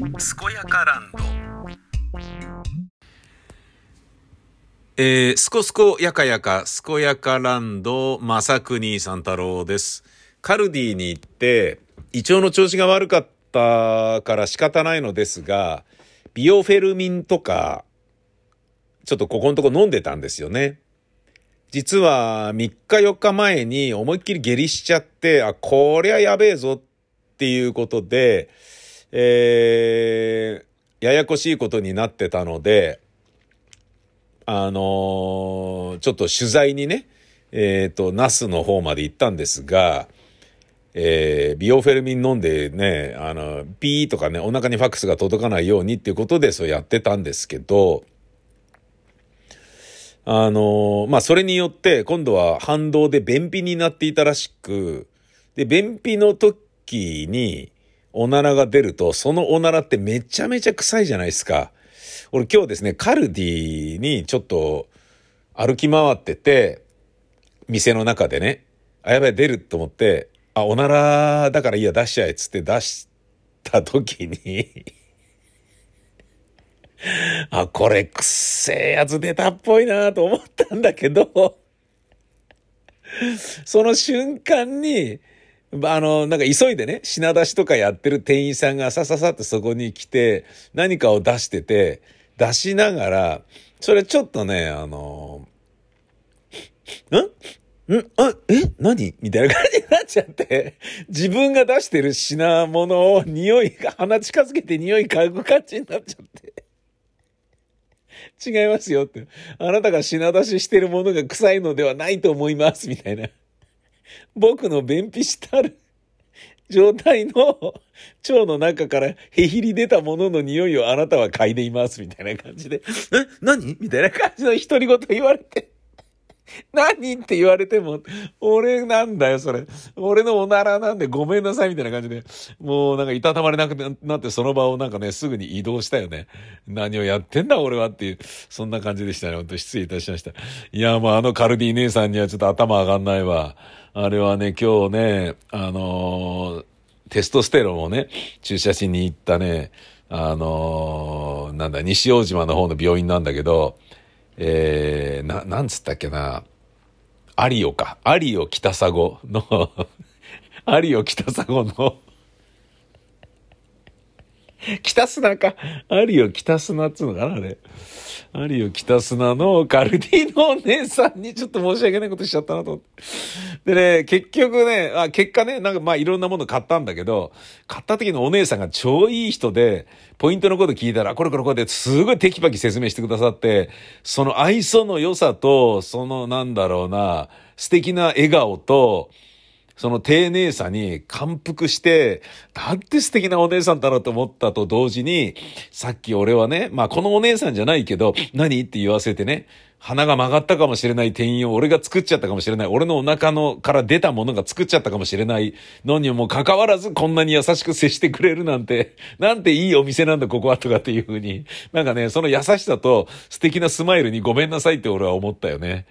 健やかランドえー、すこすこやかやか、すこやかランド、まさくにさん太郎です。カルディに行って、胃腸の調子が悪かったから仕方ないのですが、ビオフェルミンとか、ちょっとここのとこ飲んでたんですよね。実は3日4日前に思いっきり下痢しちゃって、あ、こりゃやべえぞっていうことで、えー、ややこしいことになってたので、あのーちょっと取材にね、えっ、と、ナスの方まで行ったんですが、えー、ビオフェルミン飲んでね、あの、ピーとかね、お腹にファックスが届かないようにっていうことでそうやってたんですけど、あのまあ、それによって、今度は反動で便秘になっていたらしく、で、便秘の時に、おならが出ると、そのおならってめちゃめちゃ臭いじゃないですか。俺今日ですね、カルディにちょっと歩き回ってて、店の中でね、あ、やばい、出ると思って、あ、おならだからいいや、出しちゃえっつって出した時に、あ、これくっせえやつ出たっぽいなと思ったんだけど、その瞬間に、あの、なんか急いでね、品出しとかやってる店員さんがさささってそこに来て、何かを出してて、出しながら、それちょっとね、あの、ん？ん？あ、え？何？みたいな感じになっちゃって、自分が出してる品物を匂いが、鼻近づけて匂い嗅ぐ感じになっちゃって。違いますよって。あなたが品出ししてるものが臭いのではないと思います、みたいな。僕の便秘したる状態の腸の中からへひり出たものの匂いをあなたは嗅いでいます、みたいな感じで。え？何？みたいな感じの独り言言われて。何？って言われても、俺なんだよ、それ。俺のおならなんでごめんなさい、みたいな感じで。もうなんかいたたまれなくなってその場をなんかね、すぐに移動したよね。何をやってんだ、俺はっていう、そんな感じでしたね。本当失礼いたしました。いや、もうあのカルディ姉さんにはちょっと頭上がんないわ。あれはね、今日ね、あのーテストステロンをね、注射しに行ったね、あのーなんだ、西大島の方の病院なんだけど、えー、な、なんつったっけな、アリオか。アリオ北佐護の、アリオ北佐護の、北砂か。アリオ北砂っつうのかな、あれ。アリオ北砂のカルディのお姉さんにちょっと申し訳ないことしちゃったなと思って。でね、結局ね、あ、結果ね、なんかまあいろんなもの買ったんだけど、買った時のお姉さんが超いい人で、ポイントのこと聞いたら、これこれこれですごいテキパキ説明してくださって、その愛想の良さと、そのなんだろうな、素敵な笑顔と、その丁寧さに感服して、なんて素敵なお姉さんだろうと思ったと同時に、さっき俺はね、まあこのお姉さんじゃないけど、何って言わせてね、鼻が曲がったかもしれない店員を俺が作っちゃったかもしれない。俺のお腹のから出たものが作っちゃったかもしれないのにもかかわらずこんなに優しく接してくれるなんて、なんていいお店なんだここはとかっていうふうに。なんかね、その優しさと素敵なスマイルにごめんなさいって俺は思ったよね。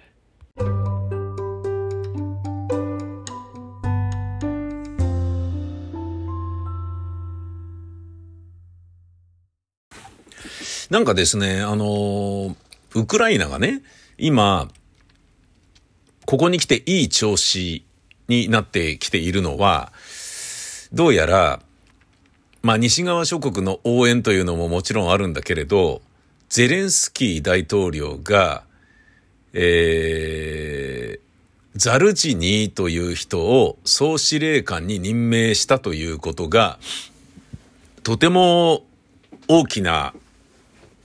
なんかですね、あのウクライナがね、今、ここに来ていい調子になってきているのは、どうやら、まあ西側諸国の応援というのももちろんあるんだけれど、ゼレンスキー大統領が、えー、ザルジニーという人を総司令官に任命したということが、とても大きな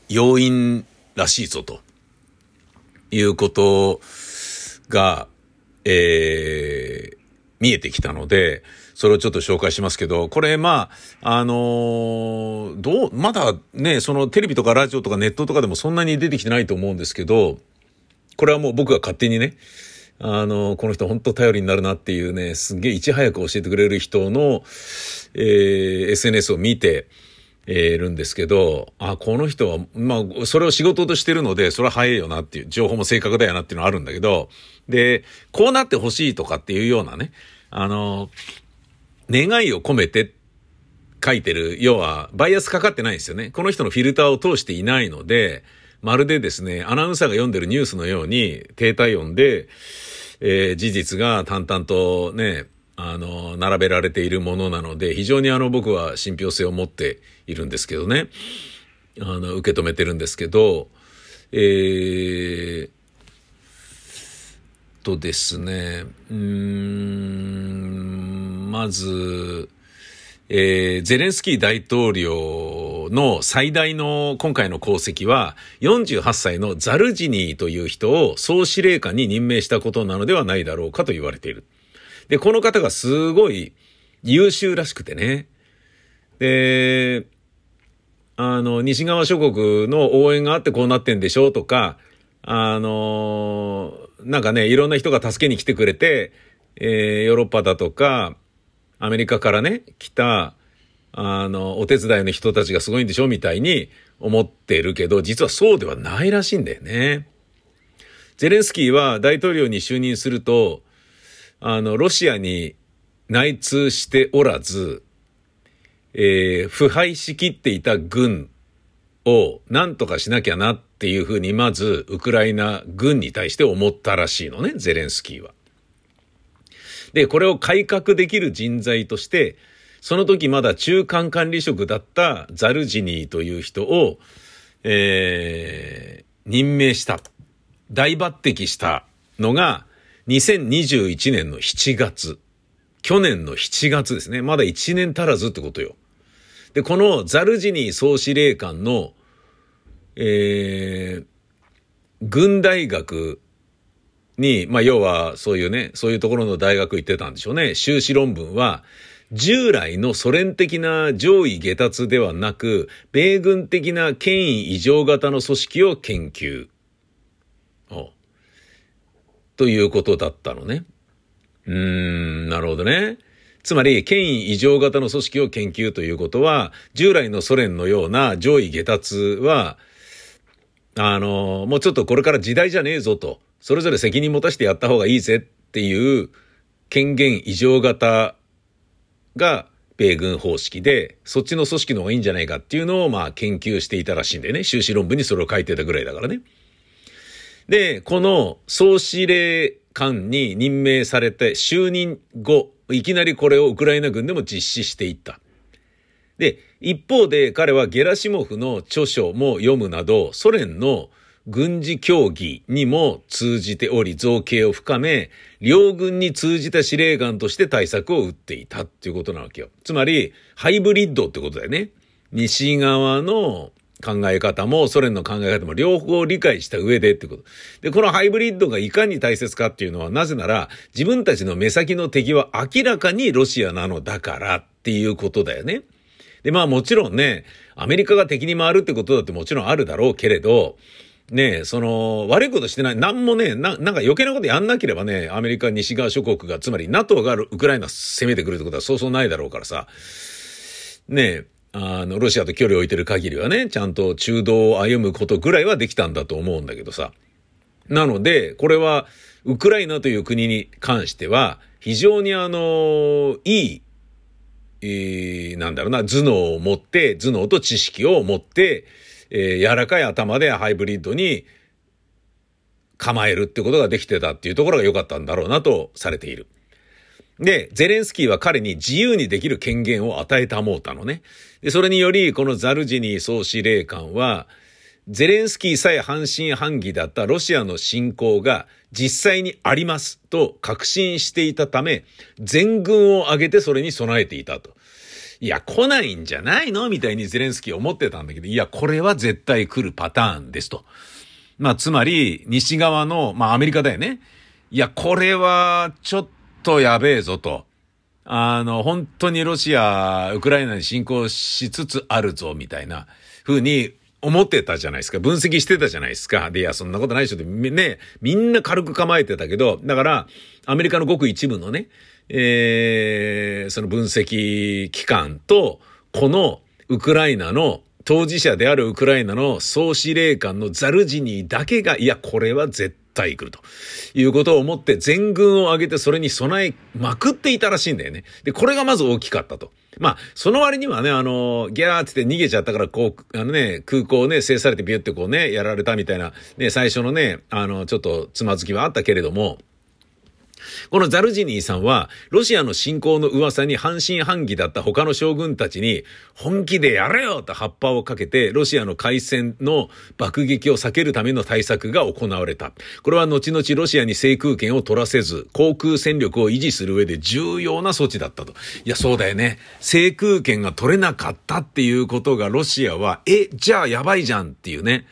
要因らしいぞと。いうことが、えー、見えてきたので、それをちょっと紹介しますけど、これまあ、あのーどう、まだね、そのテレビとかラジオとかネットとかでもそんなに出てきてないと思うんですけど、これはもう僕が勝手にね、あの、この人本当頼りになるなっていうね、すげえいち早く教えてくれる人の、えー SNS を見て、えーるんですけど、あ、この人は、まあ、それを仕事としてるので、それは早いよなっていう、情報も正確だよなっていうのはあるんだけど、で、こうなってほしいとかっていうようなね、あの、願いを込めて書いてる、要は、バイアスかかってないんですよね。この人のフィルターを通していないので、まるでですね、アナウンサーが読んでるニュースのように、低体温で、えー、事実が淡々とね、あの、並べられているものなので、非常にあの、僕は信憑性を持っているんですけどね。あの、受け止めてるんですけど、えー、とですね、うん、まず、えー、ゼレンスキー大統領の最大の今回の功績は、48歳のザルジニーという人を総司令官に任命したことなのではないだろうかと言われている。で、この方がすごい優秀らしくてね。で、あの、西側諸国の応援があってこうなってんでしょうとか、あの、なんかね、いろんな人が助けに来てくれて、えー、ヨーロッパだとか、アメリカからね、来た、あの、お手伝いの人たちがすごいんでしょみたいに思ってるけど、実はそうではないらしいんだよね。ゼレンスキーは大統領に就任すると、あの、ロシアに内通しておらず、えー、腐敗しきっていた軍を何とかしなきゃなっていうふうにまずウクライナ軍に対して思ったらしいのね、ゼレンスキーは。で、これを改革できる人材として、その時まだ中間管理職だったザルジニーという人を、えー、任命した。大抜擢したのが2021年の7月。去年の7月ですね。まだ1年足らずってことよ。で、このザルジニー総司令官の、えー、軍大学に、まあ、要は、そういうね、そういうところの大学行ってたんでしょうね。修士論文は、従来のソ連的な上位下達ではなく、米軍的な権威異常型の組織を研究。おということだったのね。うーん、なるほどね。つまり、権威異常型の組織を研究ということは、従来のソ連のような上位下達は、あの、もうちょっとこれから時代じゃねえぞと。それぞれ責任持たせてやった方がいいぜっていう権限異常型が米軍方式で、そっちの組織の方がいいんじゃないかっていうのをまあ研究していたらしいんだよね。修士論文にそれを書いてたぐらいだからね。で、この総司令官に任命されて就任後、いきなりこれをウクライナ軍でも実施していった。で、一方で彼はゲラシモフの著書も読むなど、ソ連の軍事協議にも通じており造形を深め、両軍に通じた司令官として対策を打っていたっていうことなわけよ。つまり、ハイブリッドってことだよね。西側の考え方もソ連の考え方も両方理解した上でってこと。で、このハイブリッドがいかに大切かっていうのはなぜなら自分たちの目先の敵は明らかにロシアなのだからっていうことだよね。で、まあもちろんね、アメリカが敵に回るってことだってもちろんあるだろうけれど、ねえ、その、悪いことしてない、なんもね、な、なんか余計なことやんなければね、アメリカ、西側諸国が、つまり NATO がウクライナ攻めてくるってことはそうそうないだろうからさ、ねえ、あの、ロシアと距離を置いてる限りはね、ちゃんと中道を歩むことぐらいはできたんだと思うんだけどさ。なので、これは、ウクライナという国に関しては、非常にあの、いい、えー、なんだろうな、頭脳を持って、頭脳と知識を持って、えー、柔らかい頭でハイブリッドに構えるってことができてたっていうところが良かったんだろうなとされている。で、ゼレンスキーは彼に自由にできる権限を与えたもうたのね。で、それにより、このザルジニー総司令官は、ゼレンスキーさえ半信半疑だったロシアの侵攻が実際にありますと確信していたため、全軍を挙げてそれに備えていたと。いや、来ないんじゃないの？みたいにゼレンスキー思ってたんだけど、いや、これは絶対来るパターンですと。まあ、つまり、西側の、まあ、アメリカだよね。いや、これは、ちょっととやべえぞと。あの、本当にロシア、ウクライナに侵攻しつつあるぞ、みたいな風に思ってたじゃないですか。分析してたじゃないですか。で、いや、そんなことないでしょって、ね、みんな軽く構えてたけど、だから、アメリカのごく一部のね、えー、その分析機関と、このウクライナの当事者であるウクライナの総司令官のザルジニーだけが、いや、これは絶対来るということを思って全軍を挙げてそれに備えまくっていたらしいんだよね。で、これがまず大きかったと。まあ、その割にはね、あの、ギャーって逃げちゃったから、こう、あのね、空港をね、制されてビュってこうね、やられたみたいな、ね、最初のね、あの、ちょっとつまずきはあったけれども、このザルジニーさんは、ロシアの侵攻の噂に半信半疑だった他の将軍たちに、本気でやれよと葉っぱをかけて、ロシアの海戦の爆撃を避けるための対策が行われた。これは後々ロシアに制空権を取らせず、航空戦力を維持する上で重要な措置だったと。いや、そうだよね。制空権が取れなかったっていうことがロシアは、え、じゃあやばいじゃんっていうね。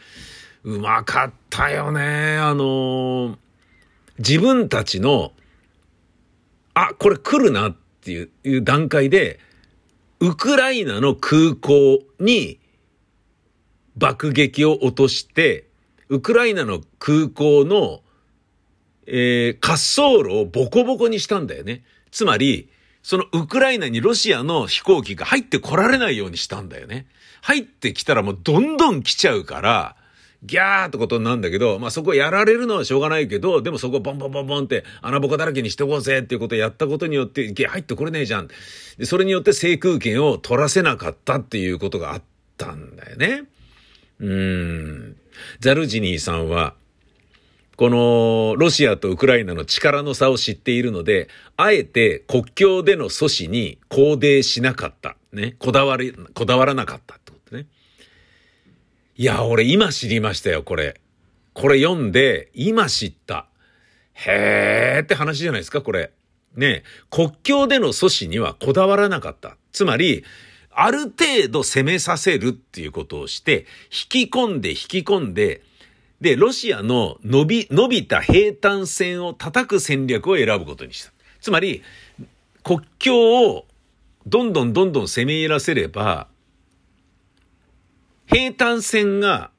うまかったよね。あのー、自分たちのあ、これ来るなっていう段階で、ウクライナの空港に爆撃を落として、ウクライナの空港の、えー、滑走路をボコボコにしたんだよね。つまり、そのウクライナにロシアの飛行機が入ってこられないようにしたんだよね。入ってきたらもうどんどん来ちゃうから、ギャーってことになるんだけど、まあそこやられるのはしょうがないけど、でもそこボンボンボンボンって穴ぼこだらけにしてこうぜっていうことをやったことによって、入ってこれねえじゃん。で、それによって制空権を取らせなかったっていうことがあったんだよね。うん。ザルジニーさんは、このロシアとウクライナの力の差を知っているので、あえて国境での阻止に肯定しなかった。ね。こだわり、こだわらなかった。いや、俺今知りましたよ、これ。これ読んで、今知った。へーって話じゃないですか、これ。ね国境での阻止にはこだわらなかった。つまり、ある程度攻めさせるっていうことをして、引き込んで引き込んで、で、ロシアの伸び、伸びた平坦線を叩く戦略を選ぶことにした。つまり、国境をどんどんどんどん攻め入らせれば、平坦線が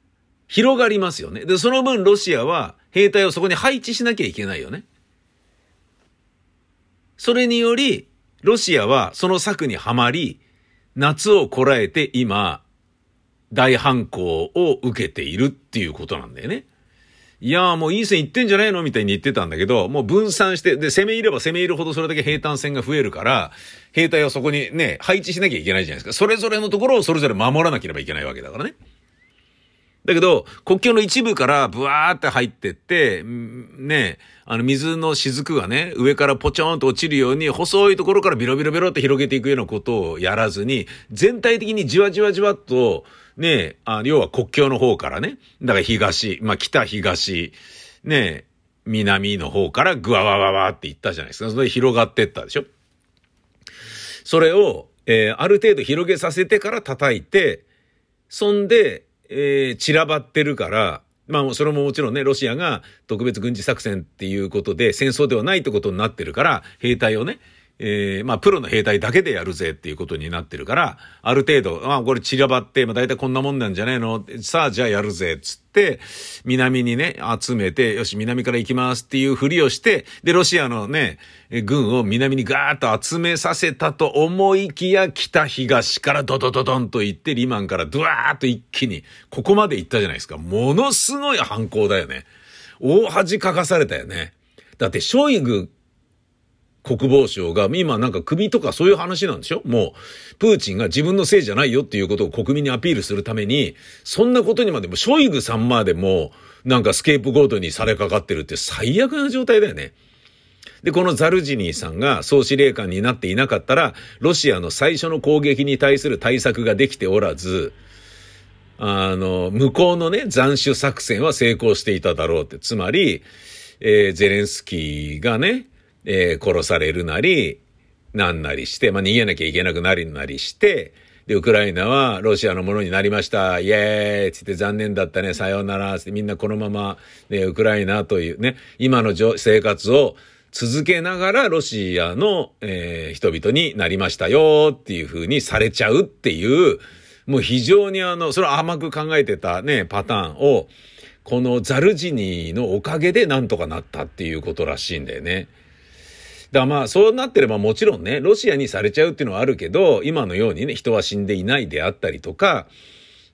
広がりますよね。で、その分ロシアは兵隊をそこに配置しなきゃいけないよね。それにより、ロシアはその策にはまり、夏をこらえて今、大反抗を受けているっていうことなんだよね。いやーもういい線いってんじゃないのみたいに言ってたんだけど、もう分散して、で、攻め入れば攻め入るほどそれだけ平坦線が増えるから、兵隊をそこにね、配置しなきゃいけないじゃないですか。それぞれのところをそれぞれ守らなければいけないわけだからね。だけど、国境の一部からブワーって入ってって、ね、あの水の雫がね、上からポチョンと落ちるように、細いところからビロビロビロって広げていくようなことをやらずに、全体的にじわじわじわっと、ねあ、要は国境の方からね、だから東、まあ北東、ね南の方からグワワワワって行ったじゃないですか。それで広がってったでしょそれを、えー、ある程度広げさせてから叩いて、そんで、えー、散らばってるから、まあ、それももちろんね、ロシアが特別軍事作戦っていうことで戦争ではないってことになってるから、兵隊をね、えー、まあ、プロの兵隊だけでやるぜっていうことになってるから、ある程度、まあ、これ散らばって、まあ、大体こんなもんなんじゃねえの？さあ、じゃあやるぜ、つって、南にね、集めて、よし、南から行きますっていうふりをして、で、ロシアのね、軍を南にガーッと集めさせたと思いきや、北東からドドドドンと行って、リマンからドワーッと一気に、ここまで行ったじゃないですか。ものすごい反抗だよね。大恥かかされたよね。だって、ショイグ国防省が今なんか首とかそういう話なんでしょ？もう、プーチンが自分のせいじゃないよっていうことを国民にアピールするために、そんなことにまでも、ショイグさんまでも、なんかスケープゴートにされかかってるって最悪な状態だよね。で、このザルジニーさんが総司令官になっていなかったら、ロシアの最初の攻撃に対する対策ができておらず、あの、向こうのね、斬首作戦は成功していただろうって。つまり、えー、ゼレンスキーがね、えー、殺されるなり、なんなりして、まあ、逃げなきゃいけなくなりなりして、で、ウクライナはロシアのものになりました。イエーイつって残念だったね。さようなら。つってみんなこのまま、ね、ウクライナというね、今の生活を続けながらロシアの、えー、人々になりましたよっていう風にされちゃうっていう、もう非常にあの、それは甘く考えてたね、パターンを、このザルジニーのおかげでなんとかなったっていうことらしいんだよね。だからまあそうなってればもちろんね、ロシアにされちゃうっていうのはあるけど、今のようにね、人は死んでいないであったりとか、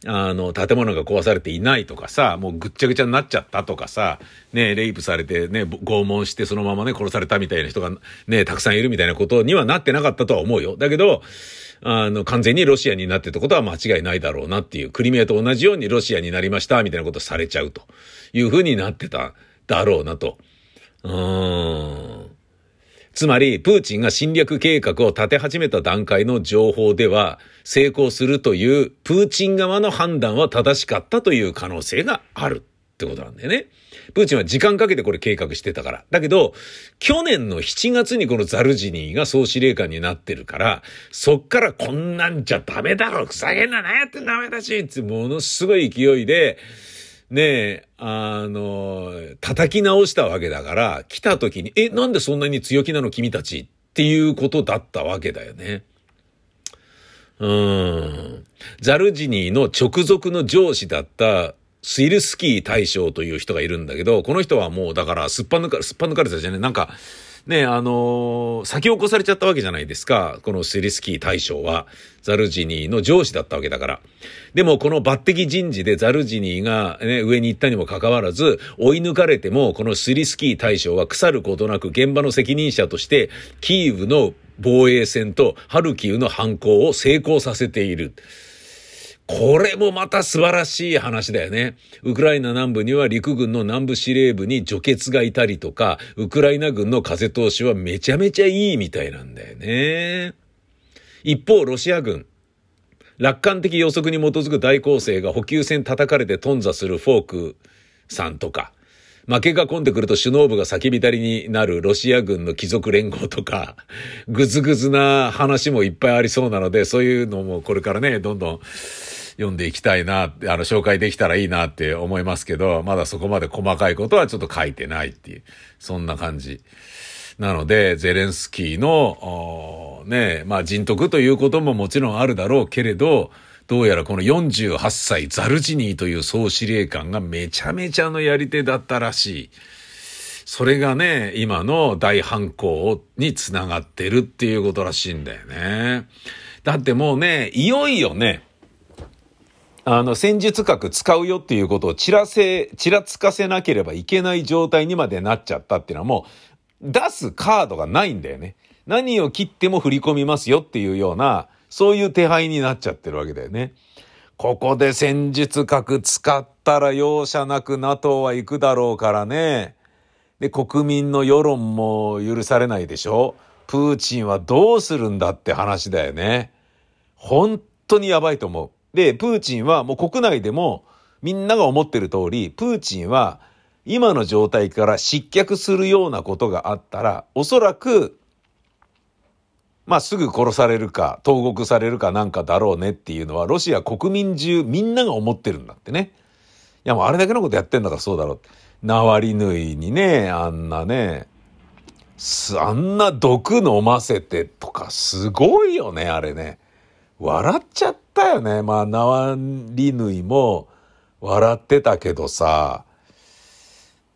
あの、建物が壊されていないとかさ、もうぐっちゃぐちゃになっちゃったとかさ、ね、レイプされてね、拷問してそのままね、殺されたみたいな人がね、たくさんいるみたいなことにはなってなかったとは思うよ。だけど、あの、完全にロシアになってたことは間違いないだろうなっていう、クリミアと同じようにロシアになりました、みたいなことされちゃうというふうになってただろうなと。うーん。つまり、プーチンが侵略計画を立て始めた段階の情報では、成功するという、プーチン側の判断は正しかったという可能性があるってことなんだよね。プーチンは時間かけてこれ計画してたから。だけど、去年の7月にこのザルジニーが総司令官になってるから、そっからこんなんじゃダメだろふざけんななやってダメだしってものすごい勢いで、ねえ、あの、叩き直したわけだから、来た時に、え、なんでそんなに強気なの君たちっていうことだったわけだよね。うん。ザルジニーの直属の上司だったスイルスキー大将という人がいるんだけど、この人はもうだからすっぱ抜か、すっぱ抜かれたじゃね、なんか、ね、あのー、先を越されちゃったわけじゃないですか。このスリスキー大将は、ザルジニーの上司だったわけだから。でも、この抜擢人事でザルジニーがね、上に行ったにもかかわらず、追い抜かれても、このスリスキー大将は腐ることなく現場の責任者として、キーウの防衛戦とハルキウの反攻を成功させている。これもまた素晴らしい話だよね。ウクライナ南部には陸軍の南部司令部に除血がいたりとか、ウクライナ軍の風通しはめちゃめちゃいいみたいなんだよね。一方、ロシア軍。楽観的予測に基づく大攻勢が補給線叩かれて頓挫するフォークさんとか、負けが込んでくると首脳部が叫びたりになるロシア軍の貴族連合とか、ぐずぐずな話もいっぱいありそうなので、そういうのもこれからね、どんどん読んでいきたいな、あの、紹介できたらいいなって思いますけど、まだそこまで細かいことはちょっと書いてないっていう、そんな感じ。なので、ゼレンスキーの、ね、まあ人徳ということももちろんあるだろうけれど、どうやらこの48歳ザルジニーという総司令官がめちゃめちゃのやり手だったらしい。それがね、今の大反抗につながってるっていうことらしいんだよね。だってもうね、いよいよね、あの、戦術核使うよっていうことをちらせ、ちらつかせなければいけない状態にまでなっちゃったっていうのはもう、出すカードがないんだよね。何を切っても振り込みますよっていうような、そういう手配になっちゃってるわけだよね。ここで戦術核使ったら容赦なく NATO は行くだろうからね。で、国民の世論も許されないでしょプーチンはどうするんだって話だよね。本当にやばいと思う。で、プーチンはもう国内でもみんなが思ってる通り、プーチンは今の状態から失脚するようなことがあったら、おそらく、まあすぐ殺されるか、投獄されるかなんかだろうねっていうのは、ロシア国民中みんなが思ってるんだってね。いやもうあれだけのことやってんだからそうだろう。ナワリヌイにね、あんなね、あんな毒飲ませてとかすごいよね、あれね。笑っちゃったよね。まあ、ナワリヌイも笑ってたけどさ。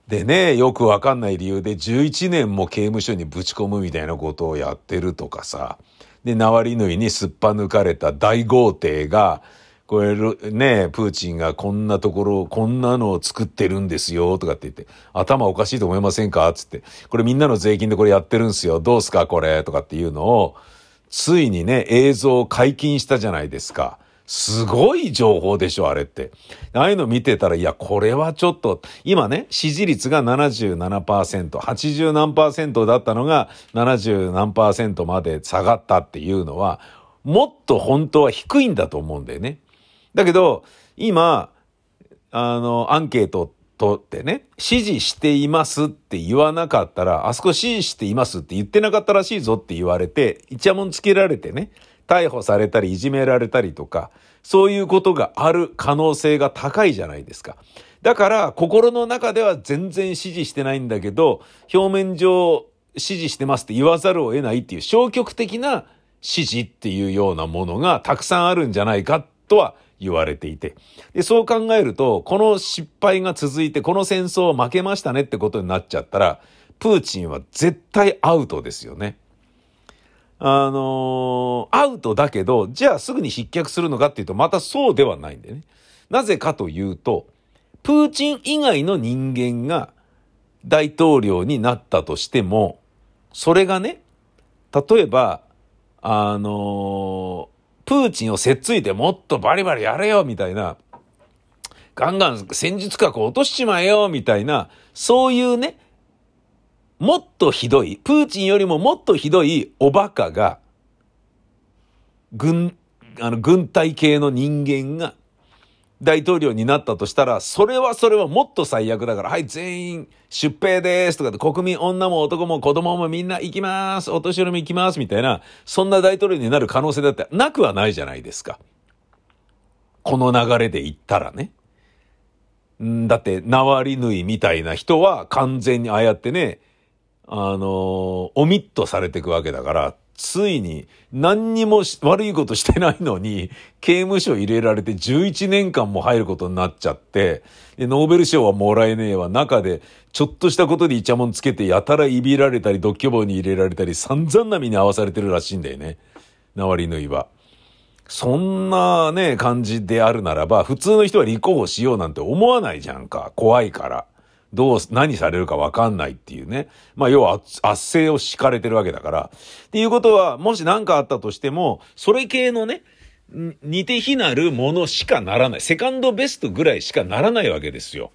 でね、よくわかんない理由で11年も刑務所にぶち込むみたいなことをやってるとかさ。で、ナワリヌイにすっぱ抜かれた大豪邸が、これね、プーチンがこんなところ、こんなのを作ってるんですよ、とかって言って、頭おかしいと思いませんか？つって、これみんなの税金でこれやってるんすよ、どうすかこれ？とかっていうのを、ついにね、映像を解禁したじゃないですか。すごい情報でしょ、あれって。ああいうの見てたら、いや、これはちょっと、今ね、支持率が77%、80何パーセントだったのが70何パーセントまで下がったっていうのは、もっと本当は低いんだと思うんだよね。だけど、今、あの、アンケートとってね、支持していますって言わなかったら、あそこ支持していますって言ってなかったらしいぞって言われて、イチャモンつけられてね、逮捕されたりいじめられたりとか、そういうことがある可能性が高いじゃないですか。だから、心の中では全然支持してないんだけど、表面上支持してますって言わざるを得ないっていう消極的な支持っていうようなものがたくさんあるんじゃないかとは言われていて。で、そう考えると、この失敗が続いて、この戦争を負けましたねってことになっちゃったら、プーチンは絶対アウトですよね。あのーアウトだけど、じゃあすぐに失脚するのかっていうと、またそうではないんだよね。なぜかというと、プーチン以外の人間が大統領になったとしても、それがね、例えば、あのープーチンをせっついてもっとバリバリやれよみたいな、ガンガン戦術核を落としちまえよみたいな、そういうね、もっとひどい、プーチンよりももっとひどいおバカが、軍、あの、軍隊系の人間が大統領になったとしたら、それはそれはもっと最悪だから、はい、全員出兵ですとかで、国民、女も男も子供もみんな行きますお年寄りも行きますみたいな、そんな大統領になる可能性だってなくはないじゃないですか。この流れで言ったらね。んだって、ナワリヌイみたいな人は完全にああやってね、あのーオミットされていくわけだから、ついに何にも悪いことしてないのに、刑務所入れられて11年間も入ることになっちゃって、で、ノーベル賞はもらえねえわ。中で、ちょっとしたことでイチャモンつけて、やたらいびられたり、独居房に入れられたり、散々な目に遭わされてるらしいんだよね。ナワリヌイは。そんなね、感じであるならば、普通の人は立候補しようなんて思わないじゃんか。怖いから。どう、何されるかわかんないっていうね。まあ、要は圧政を敷かれてるわけだから。っていうことは、もし何かあったとしても、それ系のね、似て非なるものしかならない。セカンドベストぐらいしかならないわけですよ。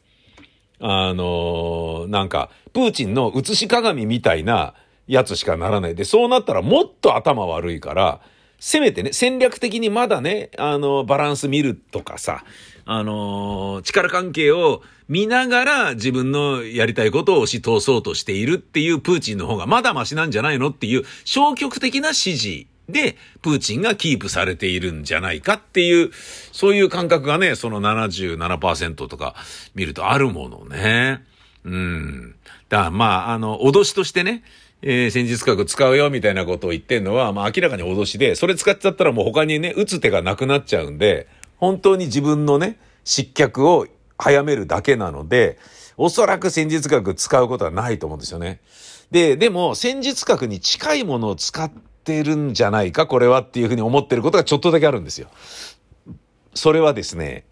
あのーなんか、プーチンの映し鏡みたいなやつしかならない。で、そうなったらもっと頭悪いから、せめてね、戦略的にまだね、あの、バランス見るとかさ、あのー力関係を見ながら自分のやりたいことを押し通そうとしているっていうプーチンの方がまだマシなんじゃないのっていう消極的な支持で、プーチンがキープされているんじゃないかっていう、そういう感覚がね、その77%とか見るとあるものね。うん。だからまあ、あの、脅しとしてね、えー戦術核使うよみたいなことを言ってんのは、まあ明らかに脅しで、それ使っちゃったらもう他にね、打つ手がなくなっちゃうんで、本当に自分のね、失脚を早めるだけなので、おそらく戦術核使うことはないと思うんですよね。で、でも戦術核に近いものを使ってるんじゃないか、これはっていうふうに思ってることがちょっとだけあるんですよ。それはですね、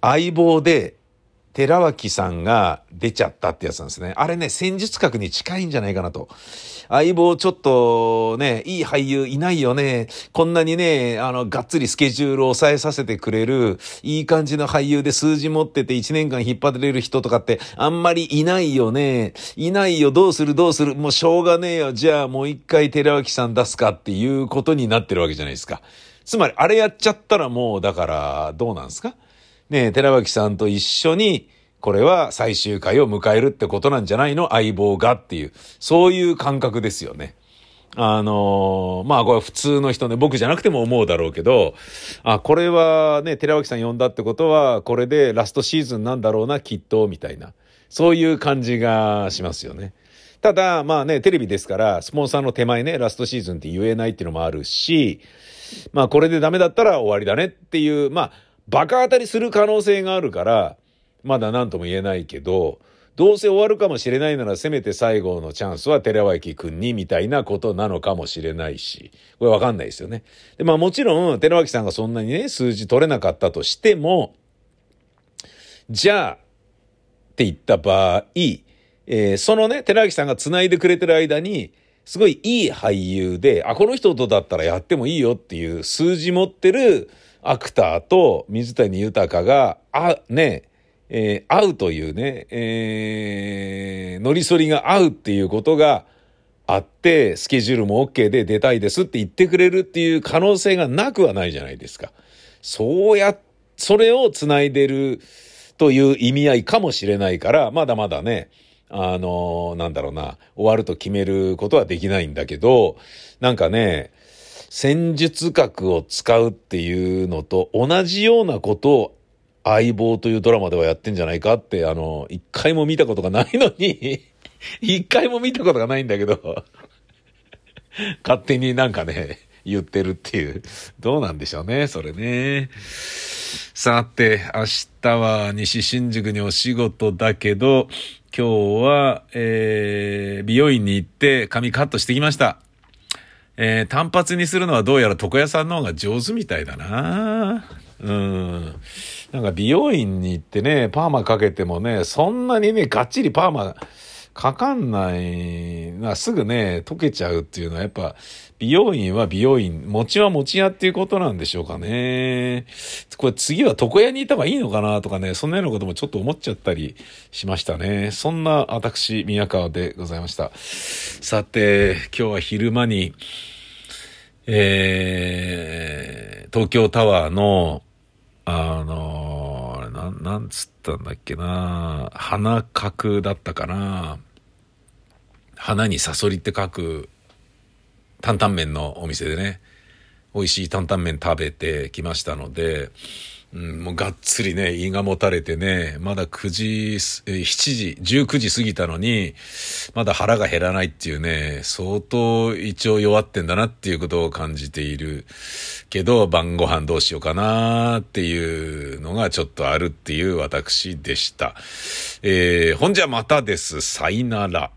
相棒で寺脇さんが出ちゃったってやつなんですね。あれね、戦術核に近いんじゃないかなと。相棒ちょっとね、いい俳優いないよね。こんなにね、あの、がっつりスケジュールを抑えさせてくれる、いい感じの俳優で数字持ってて1年間引っ張れる人とかってあんまりいないよね。いないよ、どうするどうする。もうしょうがねえよ。じゃあもう一回寺脇さん出すかっていうことになってるわけじゃないですか。つまり、あれやっちゃったらもう、だから、どうなんですか？ね、寺脇さんと一緒に、これは最終回を迎えるってことなんじゃないの？相棒がっていう、そういう感覚ですよね。あのーまあこれ普通の人ね、僕じゃなくても思うだろうけど、あ、これはね、寺脇さん呼んだってことは、これでラストシーズンなんだろうな、きっと、みたいな。そういう感じがしますよね。ただ、まあね、テレビですから、スポンサーの手前ね、ラストシーズンって言えないっていうのもあるし、まあこれでダメだったら終わりだねっていう、まあ、バカ当たりする可能性があるから、まだ何とも言えないけど、どうせ終わるかもしれないならせめて最後のチャンスは寺脇くんにみたいなことなのかもしれないし、これわかんないですよね。で、まあもちろん寺脇さんがそんなにね、数字取れなかったとしても、じゃあ、って言った場合、えーそのね、寺脇さんが繋いでくれてる間に、すごいいい俳優で、あ、この人とだったらやってもいいよっていう数字持ってるアクターと水谷豊が、あ、ね、えー会うというね、えー、乗り反りが合うっていうことがあって、スケジュールも OK で出たいですって言ってくれるっていう可能性がなくはないじゃないですか。そうや、それを繋いでるという意味合いかもしれないから、まだまだね、あのなんだろうな、終わると決めることはできないんだけど、なんかね、戦術核を使うっていうのと同じようなことを相棒というドラマではやってんじゃないかって、あの、一回も見たことがないのに、一回も見たことがないんだけど、勝手になんかね、言ってるっていう。どうなんでしょうね、それね。さて、明日は西新宿にお仕事だけど、今日は、えー、美容院に行って髪カットしてきました。えー、単発にするのはどうやら床屋さんの方が上手みたいだなうん。なんか美容院に行ってね、パーマかけてもね、そんなにね、がっちりパーマかかんないな、すぐね、溶けちゃうっていうのはやっぱ、美容院は美容院、餅は餅屋っていうことなんでしょうかね。これ次は床屋にいた方がいいのかなとかね、そんなようなこともちょっと思っちゃったりしましたね。そんな私、宮川でございました。さて、今日は昼間に、えー、東京タワーの、あのなん、なんつったんだっけな花角だったかな花にサソリって書く担々麺のお店でね、美味しい担々麺食べてきましたので、うん、もうがっつりね、胃がもたれてね、まだ9時、7時、19時過ぎたのに、まだ腹が減らないっていうね、相当胃腸弱ってんだなっていうことを感じているけど、晩ご飯どうしようかなっていうのがちょっとあるっていう私でした。えー、ほんじゃまたです。さいなら。